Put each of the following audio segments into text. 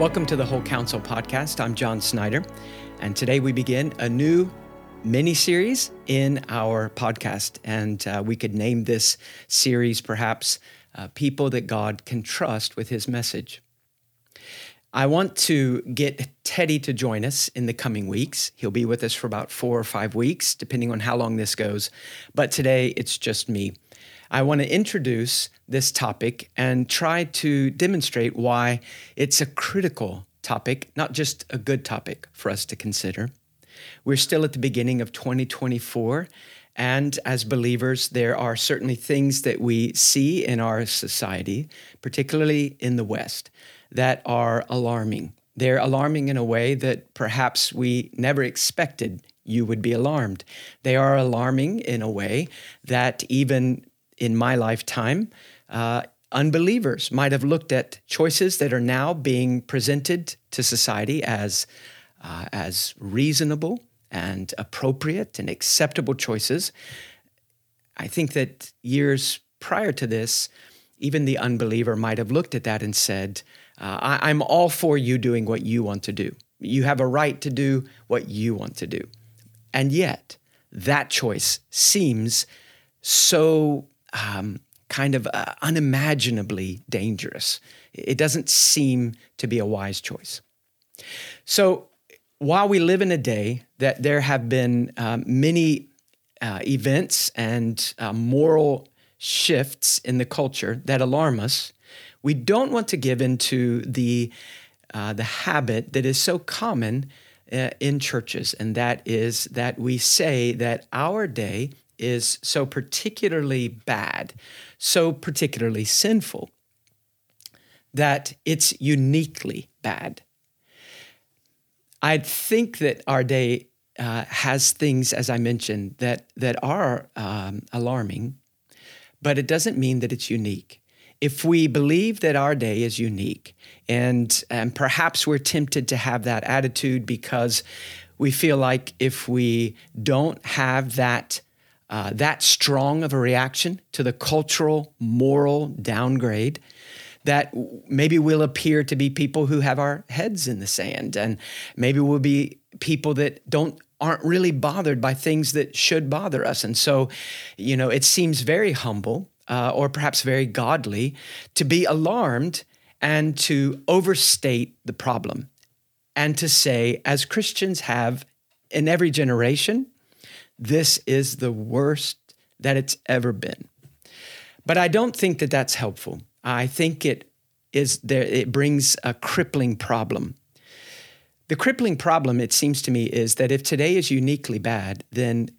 Welcome to the Whole Counsel podcast. I'm John Snyder, and today we begin a new mini series in our podcast. And uh, we could name this series perhaps uh, People That God Can Trust with His Message. I want to get Teddy to join us in the coming weeks. He'll be with us for about four or five weeks, depending on how long this goes. But today it's just me. I want to introduce this topic and try to demonstrate why it's a critical topic, not just a good topic for us to consider. We're still at the beginning of 2024. And as believers, there are certainly things that we see in our society, particularly in the West, that are alarming. They're alarming in a way that perhaps we never expected you would be alarmed. They are alarming in a way that even in my lifetime, uh, unbelievers might have looked at choices that are now being presented to society as, uh, as reasonable and appropriate and acceptable choices. I think that years prior to this, even the unbeliever might have looked at that and said, uh, I- I'm all for you doing what you want to do. You have a right to do what you want to do. And yet, that choice seems so um, kind of uh, unimaginably dangerous. It doesn't seem to be a wise choice. So, while we live in a day that there have been um, many uh, events and uh, moral shifts in the culture that alarm us, we don't want to give into the uh, the habit that is so common uh, in churches, and that is that we say that our day is so particularly bad, so particularly sinful, that it's uniquely bad. I think that our day uh, has things, as I mentioned, that, that are um, alarming, but it doesn't mean that it's unique. If we believe that our day is unique, and, and perhaps we're tempted to have that attitude because we feel like if we don't have that uh, that strong of a reaction to the cultural, moral downgrade, that maybe we'll appear to be people who have our heads in the sand, and maybe we'll be people that don't aren't really bothered by things that should bother us. And so, you know, it seems very humble uh, or perhaps very godly to be alarmed and to overstate the problem and to say, as Christians have in every generation, this is the worst that it's ever been. But I don't think that that's helpful. I think it is there it brings a crippling problem. The crippling problem it seems to me is that if today is uniquely bad, then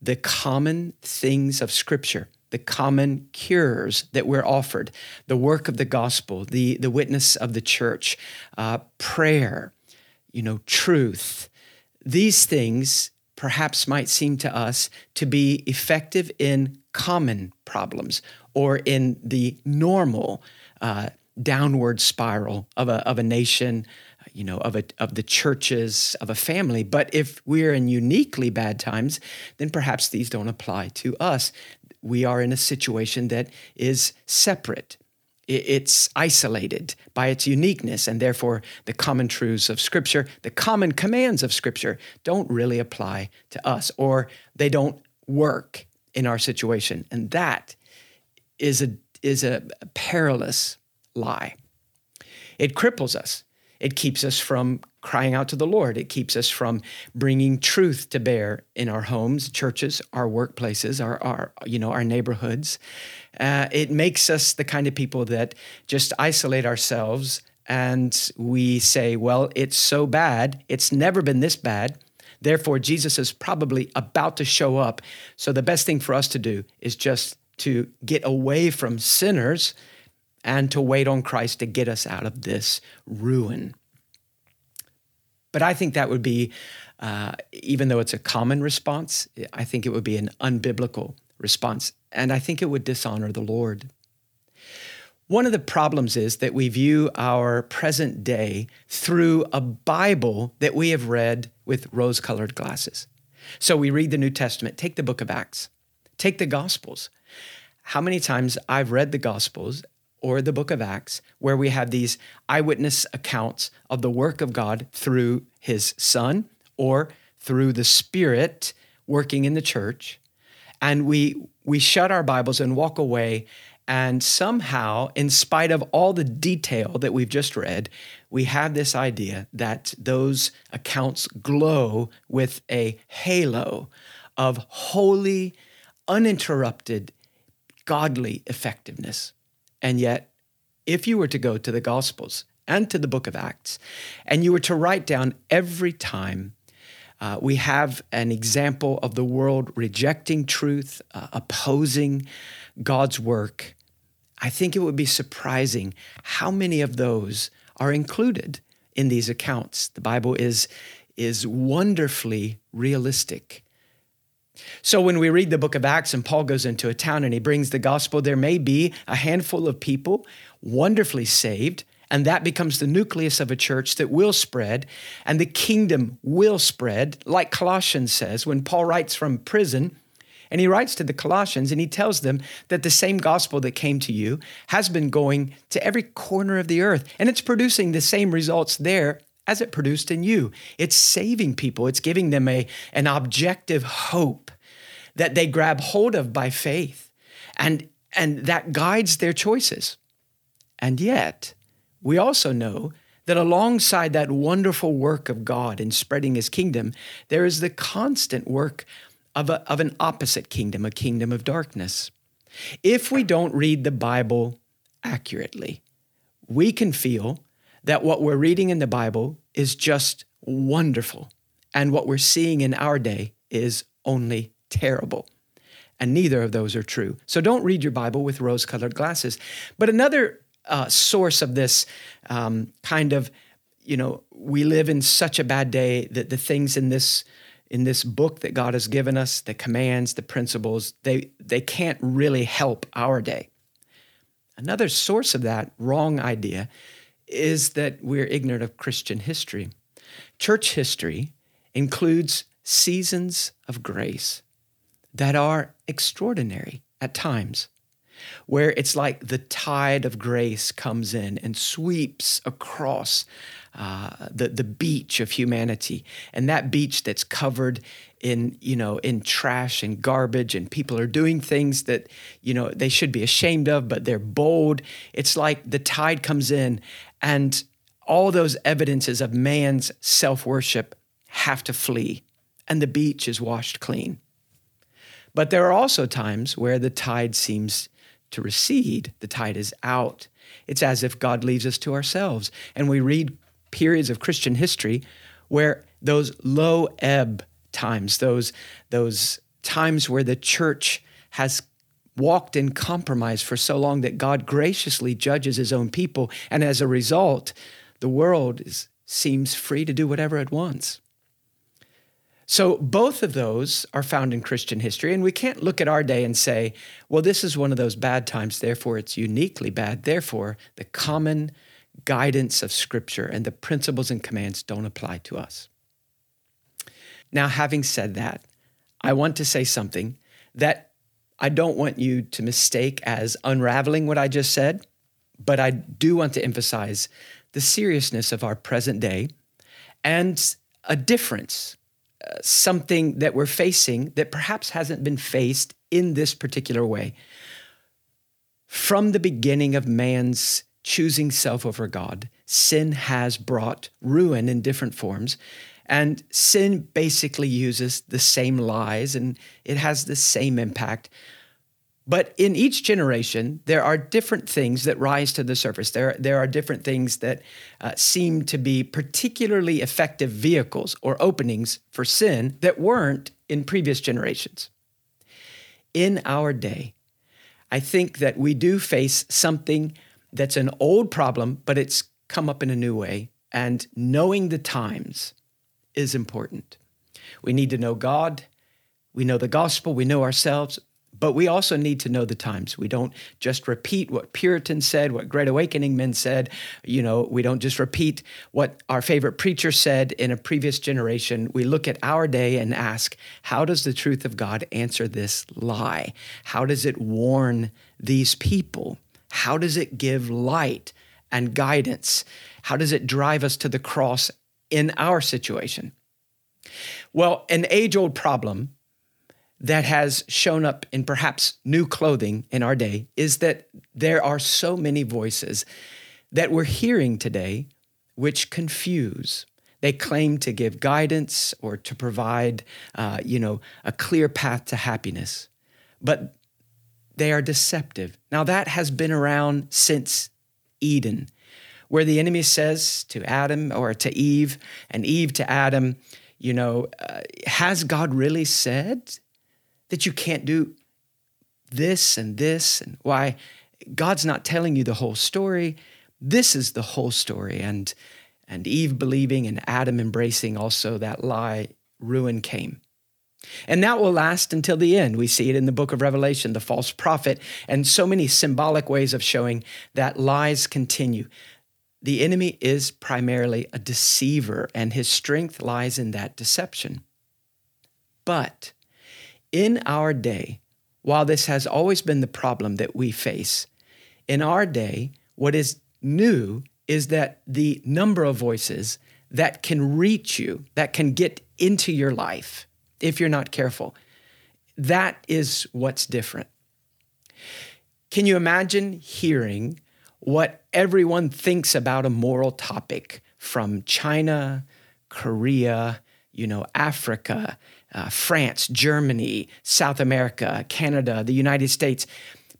the common things of scripture, the common cures that we're offered, the work of the gospel, the, the witness of the church, uh, prayer, you know, truth, these things perhaps might seem to us to be effective in common problems or in the normal uh, downward spiral of a, of a nation, you know, of, a, of the churches, of a family. But if we're in uniquely bad times, then perhaps these don't apply to us. We are in a situation that is separate it's isolated by its uniqueness, and therefore the common truths of Scripture, the common commands of Scripture, don't really apply to us, or they don't work in our situation. And that is a, is a perilous lie. It cripples us. It keeps us from crying out to the Lord. It keeps us from bringing truth to bear in our homes, churches, our workplaces, our, our you know, our neighborhoods. Uh, it makes us the kind of people that just isolate ourselves and we say, well, it's so bad. It's never been this bad. Therefore, Jesus is probably about to show up. So the best thing for us to do is just to get away from sinners and to wait on Christ to get us out of this ruin. But I think that would be, uh, even though it's a common response, I think it would be an unbiblical response. And I think it would dishonor the Lord. One of the problems is that we view our present day through a Bible that we have read with rose colored glasses. So we read the New Testament, take the book of Acts, take the Gospels. How many times I've read the Gospels or the book of Acts, where we have these eyewitness accounts of the work of God through his Son or through the Spirit working in the church. And we, we shut our Bibles and walk away. And somehow, in spite of all the detail that we've just read, we have this idea that those accounts glow with a halo of holy, uninterrupted, godly effectiveness. And yet, if you were to go to the Gospels and to the book of Acts, and you were to write down every time uh, we have an example of the world rejecting truth, uh, opposing God's work, I think it would be surprising how many of those are included in these accounts. The Bible is, is wonderfully realistic. So when we read the book of Acts and Paul goes into a town and he brings the gospel, there may be a handful of people wonderfully saved, and that becomes the nucleus of a church that will spread, and the kingdom will spread, like Colossians says when Paul writes from prison. And he writes to the Colossians and he tells them that the same gospel that came to you has been going to every corner of the earth, and it's producing the same results there as it produced in you. It's saving people, it's giving them a, an objective hope that they grab hold of by faith, and, and that guides their choices. And yet, we also know that alongside that wonderful work of God in spreading his kingdom, there is the constant work of, a, of an opposite kingdom, a kingdom of darkness. If we don't read the Bible accurately, we can feel that what we're reading in the Bible is just wonderful, and what we're seeing in our day is only terrible. And neither of those are true. So don't read your Bible with rose colored glasses. But another uh, source of this um, kind of, you know, we live in such a bad day that the things in this in this book that God has given us, the commands, the principles, they they can't really help our day. Another source of that wrong idea is that we're ignorant of Christian history. Church history includes seasons of grace that are extraordinary at times, where it's like the tide of grace comes in and sweeps across uh, the, the beach of humanity. And that beach that's covered in, you know, in trash and garbage, and people are doing things that, you know, they should be ashamed of, but they're bold. It's like the tide comes in and all those evidences of man's self worship have to flee, and the beach is washed clean. But there are also times where the tide seems to recede, the tide is out. It's as if God leaves us to ourselves. And we read periods of Christian history where those low ebb times, those, those times where the church has walked in compromise for so long that God graciously judges his own people. And as a result, the world is, seems free to do whatever it wants. So, both of those are found in Christian history, and we can't look at our day and say, well, this is one of those bad times, therefore it's uniquely bad. Therefore, the common guidance of Scripture and the principles and commands don't apply to us. Now, having said that, I want to say something that I don't want you to mistake as unraveling what I just said, but I do want to emphasize the seriousness of our present day and a difference, uh, something that we're facing that perhaps hasn't been faced in this particular way. From the beginning of man's choosing self over God, sin has brought ruin in different forms. And sin basically uses the same lies and it has the same impact. But in each generation, there are different things that rise to the surface. There, there are different things that uh, seem to be particularly effective vehicles or openings for sin that weren't in previous generations. In our day, I think that we do face something that's an old problem, but it's come up in a new way. And knowing the times is important. We need to know God, we know the gospel, we know ourselves, but we also need to know the times. We don't just repeat what Puritans said, what Great Awakening men said. You know, we don't just repeat what our favorite preacher said in a previous generation. We look at our day and ask, how does the truth of God answer this lie? How does it warn these people? How does it give light and guidance? How does it drive us to the cross in our situation? Well, an age old problem that has shown up in perhaps new clothing in our day is that there are so many voices that we're hearing today which confuse. They claim to give guidance or to provide, uh, you know, a clear path to happiness, but they are deceptive. Now, that has been around since Eden, where the enemy says to Adam or to Eve, and Eve to Adam, you know, uh, has God really said that you can't do this and this? And why? God's not telling you the whole story. This is the whole story. And, and Eve believing and Adam embracing also that lie, ruin came. And that will last until the end. We see it in the book of Revelation, the false prophet, and so many symbolic ways of showing that lies continue. The enemy is primarily a deceiver, and his strength lies in that deception. But in our day, while this has always been the problem that we face, in our day, what is new is that the number of voices that can reach you, that can get into your life, if you're not careful. That is what's different. Can you imagine hearing what everyone thinks about a moral topic from China, Korea, you know, Africa, uh, France, Germany, South America, Canada, the United States?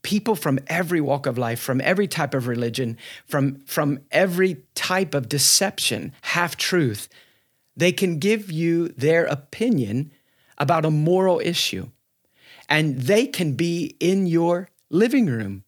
People from every walk of life, from every type of religion, from, from every type of deception, half truth, they can give you their opinion about a moral issue. And they can be in your living room,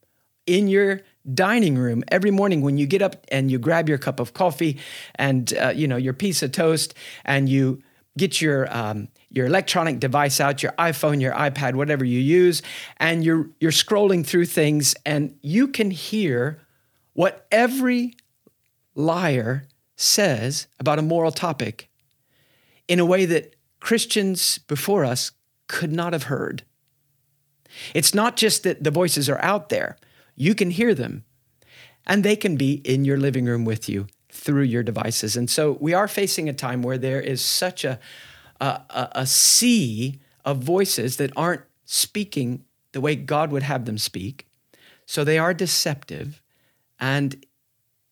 in your dining room every morning when you get up and you grab your cup of coffee and uh, you know your piece of toast and you get your um, your electronic device out your iphone your ipad whatever you use and you're you're scrolling through things and you can hear what every liar says about a moral topic in a way that Christians before us could not have heard. It's not just that the voices are out there, you can hear them, and they can be in your living room with you through your devices. And so we are facing a time where there is such a, a, a sea of voices that aren't speaking the way God would have them speak. So they are deceptive and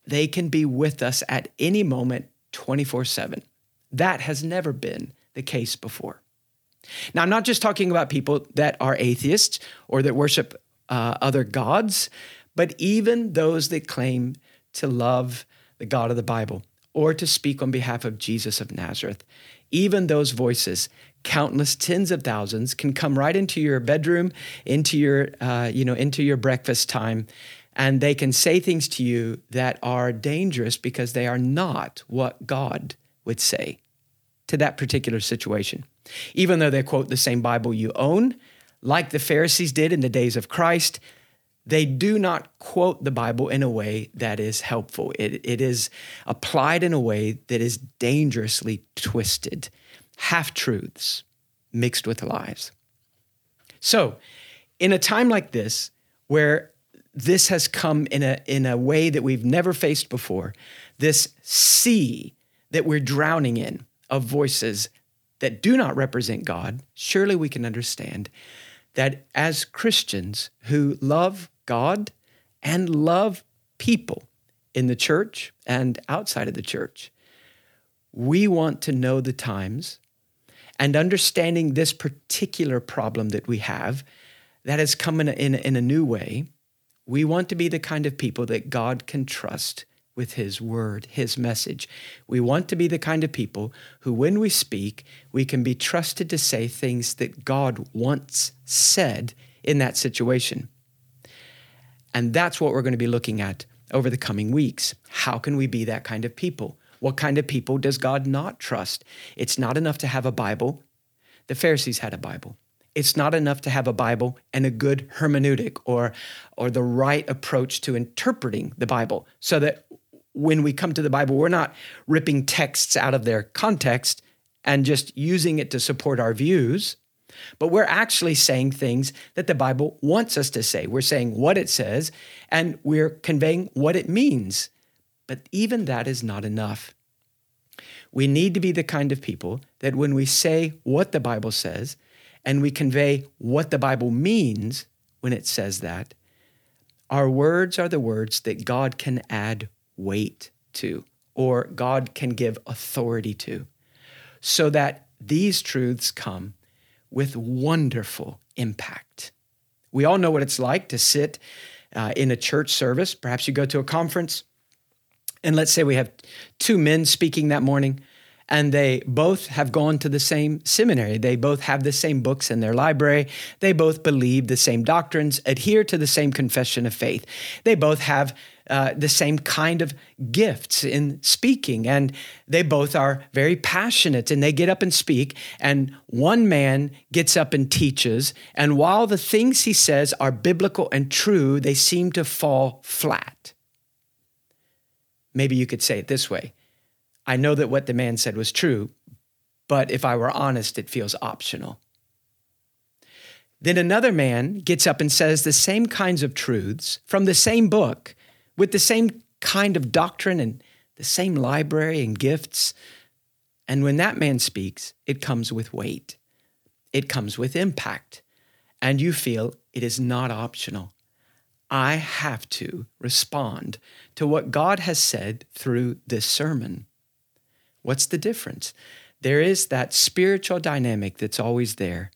they can be with us at any moment 24 7. That has never been the case before. Now, I'm not just talking about people that are atheists or that worship uh, other gods, but even those that claim to love the God of the Bible or to speak on behalf of Jesus of Nazareth. Even those voices, countless tens of thousands, can come right into your bedroom, into your, uh, you know, into your breakfast time, and they can say things to you that are dangerous because they are not what God would say to that particular situation. Even though they quote the same Bible you own, like the Pharisees did in the days of Christ, they do not quote the Bible in a way that is helpful. It, it is applied in a way that is dangerously twisted, half truths mixed with lies. So, in a time like this, where this has come in a, in a way that we've never faced before, this sea that we're drowning in, of voices that do not represent God, surely we can understand that as Christians who love God and love people in the church and outside of the church, we want to know the times and understanding this particular problem that we have that has come in a, in in a new way. We want to be the kind of people that God can trust with His word, His message. We want to be the kind of people who, when we speak, we can be trusted to say things that God once said in that situation. And that's what we're going to be looking at over the coming weeks. How can we be that kind of people? What kind of people does God not trust? It's not enough to have a Bible. The Pharisees had a Bible. It's not enough to have a Bible and a good hermeneutic or, or the right approach to interpreting the Bible so that when we come to the Bible, we're not ripping texts out of their context and just using it to support our views, but we're actually saying things that the Bible wants us to say. We're saying what it says and we're conveying what it means. But even that is not enough. We need to be the kind of people that when we say what the Bible says and we convey what the Bible means when it says that, our words are the words that God can add weight to or God can give authority to so that these truths come with wonderful impact. We all know what it's like to sit uh, in a church service. Perhaps you go to a conference, and let's say we have two men speaking that morning, and they both have gone to the same seminary. They both have the same books in their library. They both believe the same doctrines, adhere to the same confession of faith. They both have uh, the same kind of gifts in speaking. And they both are very passionate and they get up and speak. And one man gets up and teaches. And while the things he says are biblical and true, they seem to fall flat. Maybe you could say it this way I know that what the man said was true, but if I were honest, it feels optional. Then another man gets up and says the same kinds of truths from the same book, with the same kind of doctrine and the same library and gifts. And when that man speaks, it comes with weight, it comes with impact, and you feel it is not optional. I have to respond to what God has said through this sermon. What's the difference? There is that spiritual dynamic that's always there.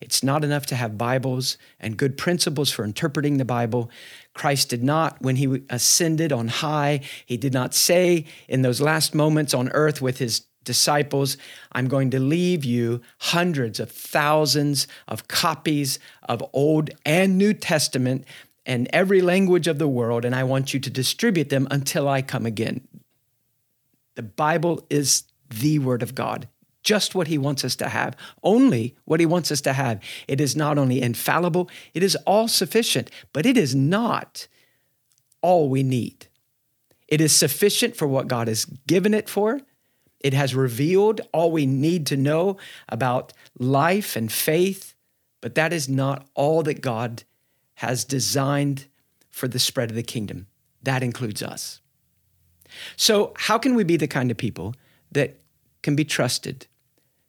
It's not enough to have Bibles and good principles for interpreting the Bible. Christ did not, when he ascended on high, he did not say in those last moments on earth with his disciples, I'm going to leave you hundreds of thousands of copies of Old and New Testament and every language of the world, and I want you to distribute them until I come again. The Bible is the Word of God just what he wants us to have, only what he wants us to have. It is not only infallible, it is all sufficient, but it is not all we need. It is sufficient for what God has given it for. It has revealed all we need to know about life and faith, but that is not all that God has designed for the spread of the kingdom. That includes us. So, how can we be the kind of people that can be trusted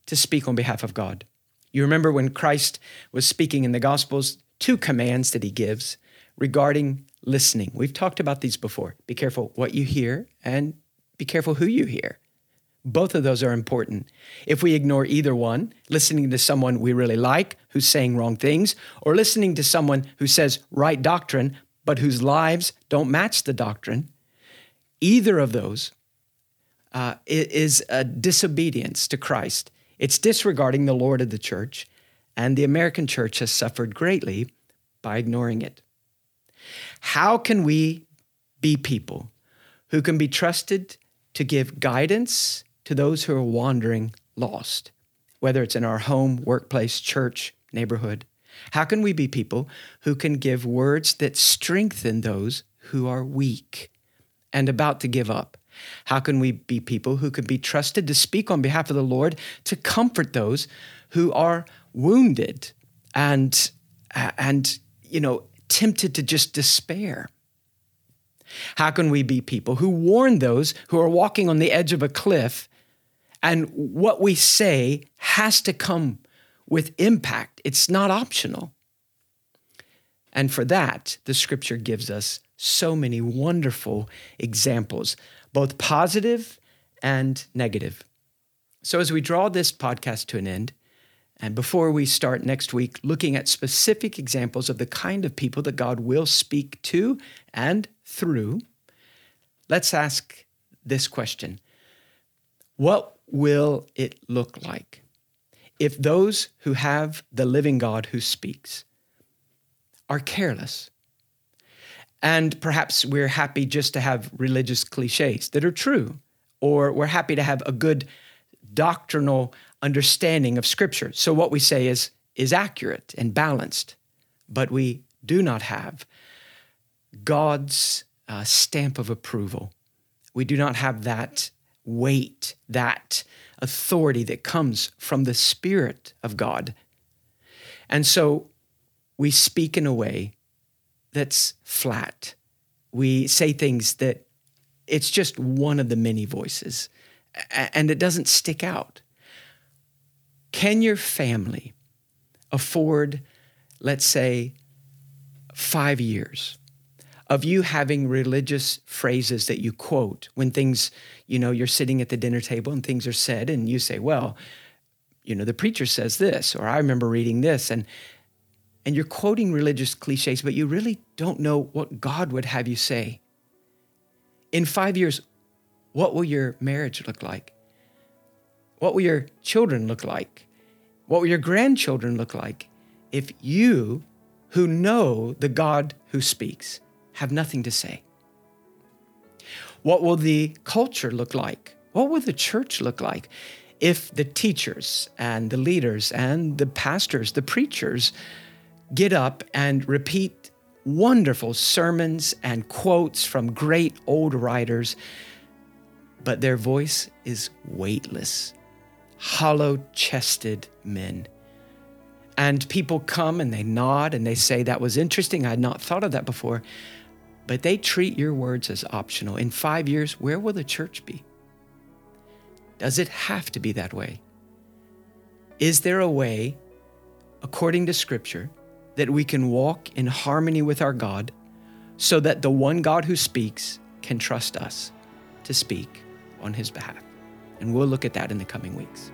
to speak on behalf of God. You remember when Christ was speaking in the Gospels, two commands that he gives regarding listening. We've talked about these before. Be careful what you hear and be careful who you hear. Both of those are important. If we ignore either one, listening to someone we really like who's saying wrong things, or listening to someone who says right doctrine but whose lives don't match the doctrine, either of those uh, is a disobedience to Christ it's disregarding the Lord of the church, and the American church has suffered greatly by ignoring it. How can we be people who can be trusted to give guidance to those who are wandering lost, whether it's in our home, workplace, church, neighborhood? How can we be people who can give words that strengthen those who are weak and about to give up? How can we be people who can be trusted to speak on behalf of the Lord to comfort those who are wounded and and you know tempted to just despair? How can we be people who warn those who are walking on the edge of a cliff and what we say has to come with impact? It's not optional. And for that, the scripture gives us so many wonderful examples both positive and negative. So, as we draw this podcast to an end, and before we start next week looking at specific examples of the kind of people that God will speak to and through, let's ask this question What will it look like if those who have the living God who speaks are careless and perhaps we're happy just to have religious cliches that are true, or we're happy to have a good doctrinal understanding of Scripture. So what we say is, is accurate and balanced, but we do not have God's uh, stamp of approval. We do not have that weight, that authority that comes from the Spirit of God And so we speak in a way that's flat. We say things that it's just one of the many voices and it doesn't stick out. Can your family afford, let's say, five years of you having religious phrases that you quote when things, you know, you're sitting at the dinner table and things are said, and you say, well, you know, the preacher says this, or I remember reading this, and and you're quoting religious cliches, but you really don't know what God would have you say. In five years, what will your marriage look like? What will your children look like? What will your grandchildren look like if you, who know the God who speaks, have nothing to say? What will the culture look like? What will the church look like if the teachers and the leaders and the pastors, the preachers, get up and repeat wonderful sermons and quotes from great old writers, but their voice is weightless, hollow chested men. And people come and they nod and they say, That was interesting. I had not thought of that before. But they treat your words as optional. In five years, where will the church be? Does it have to be that way? Is there a way, according to Scripture, that we can walk in harmony with our God so that the one God who speaks can trust us to speak on his behalf? And we'll look at that in the coming weeks.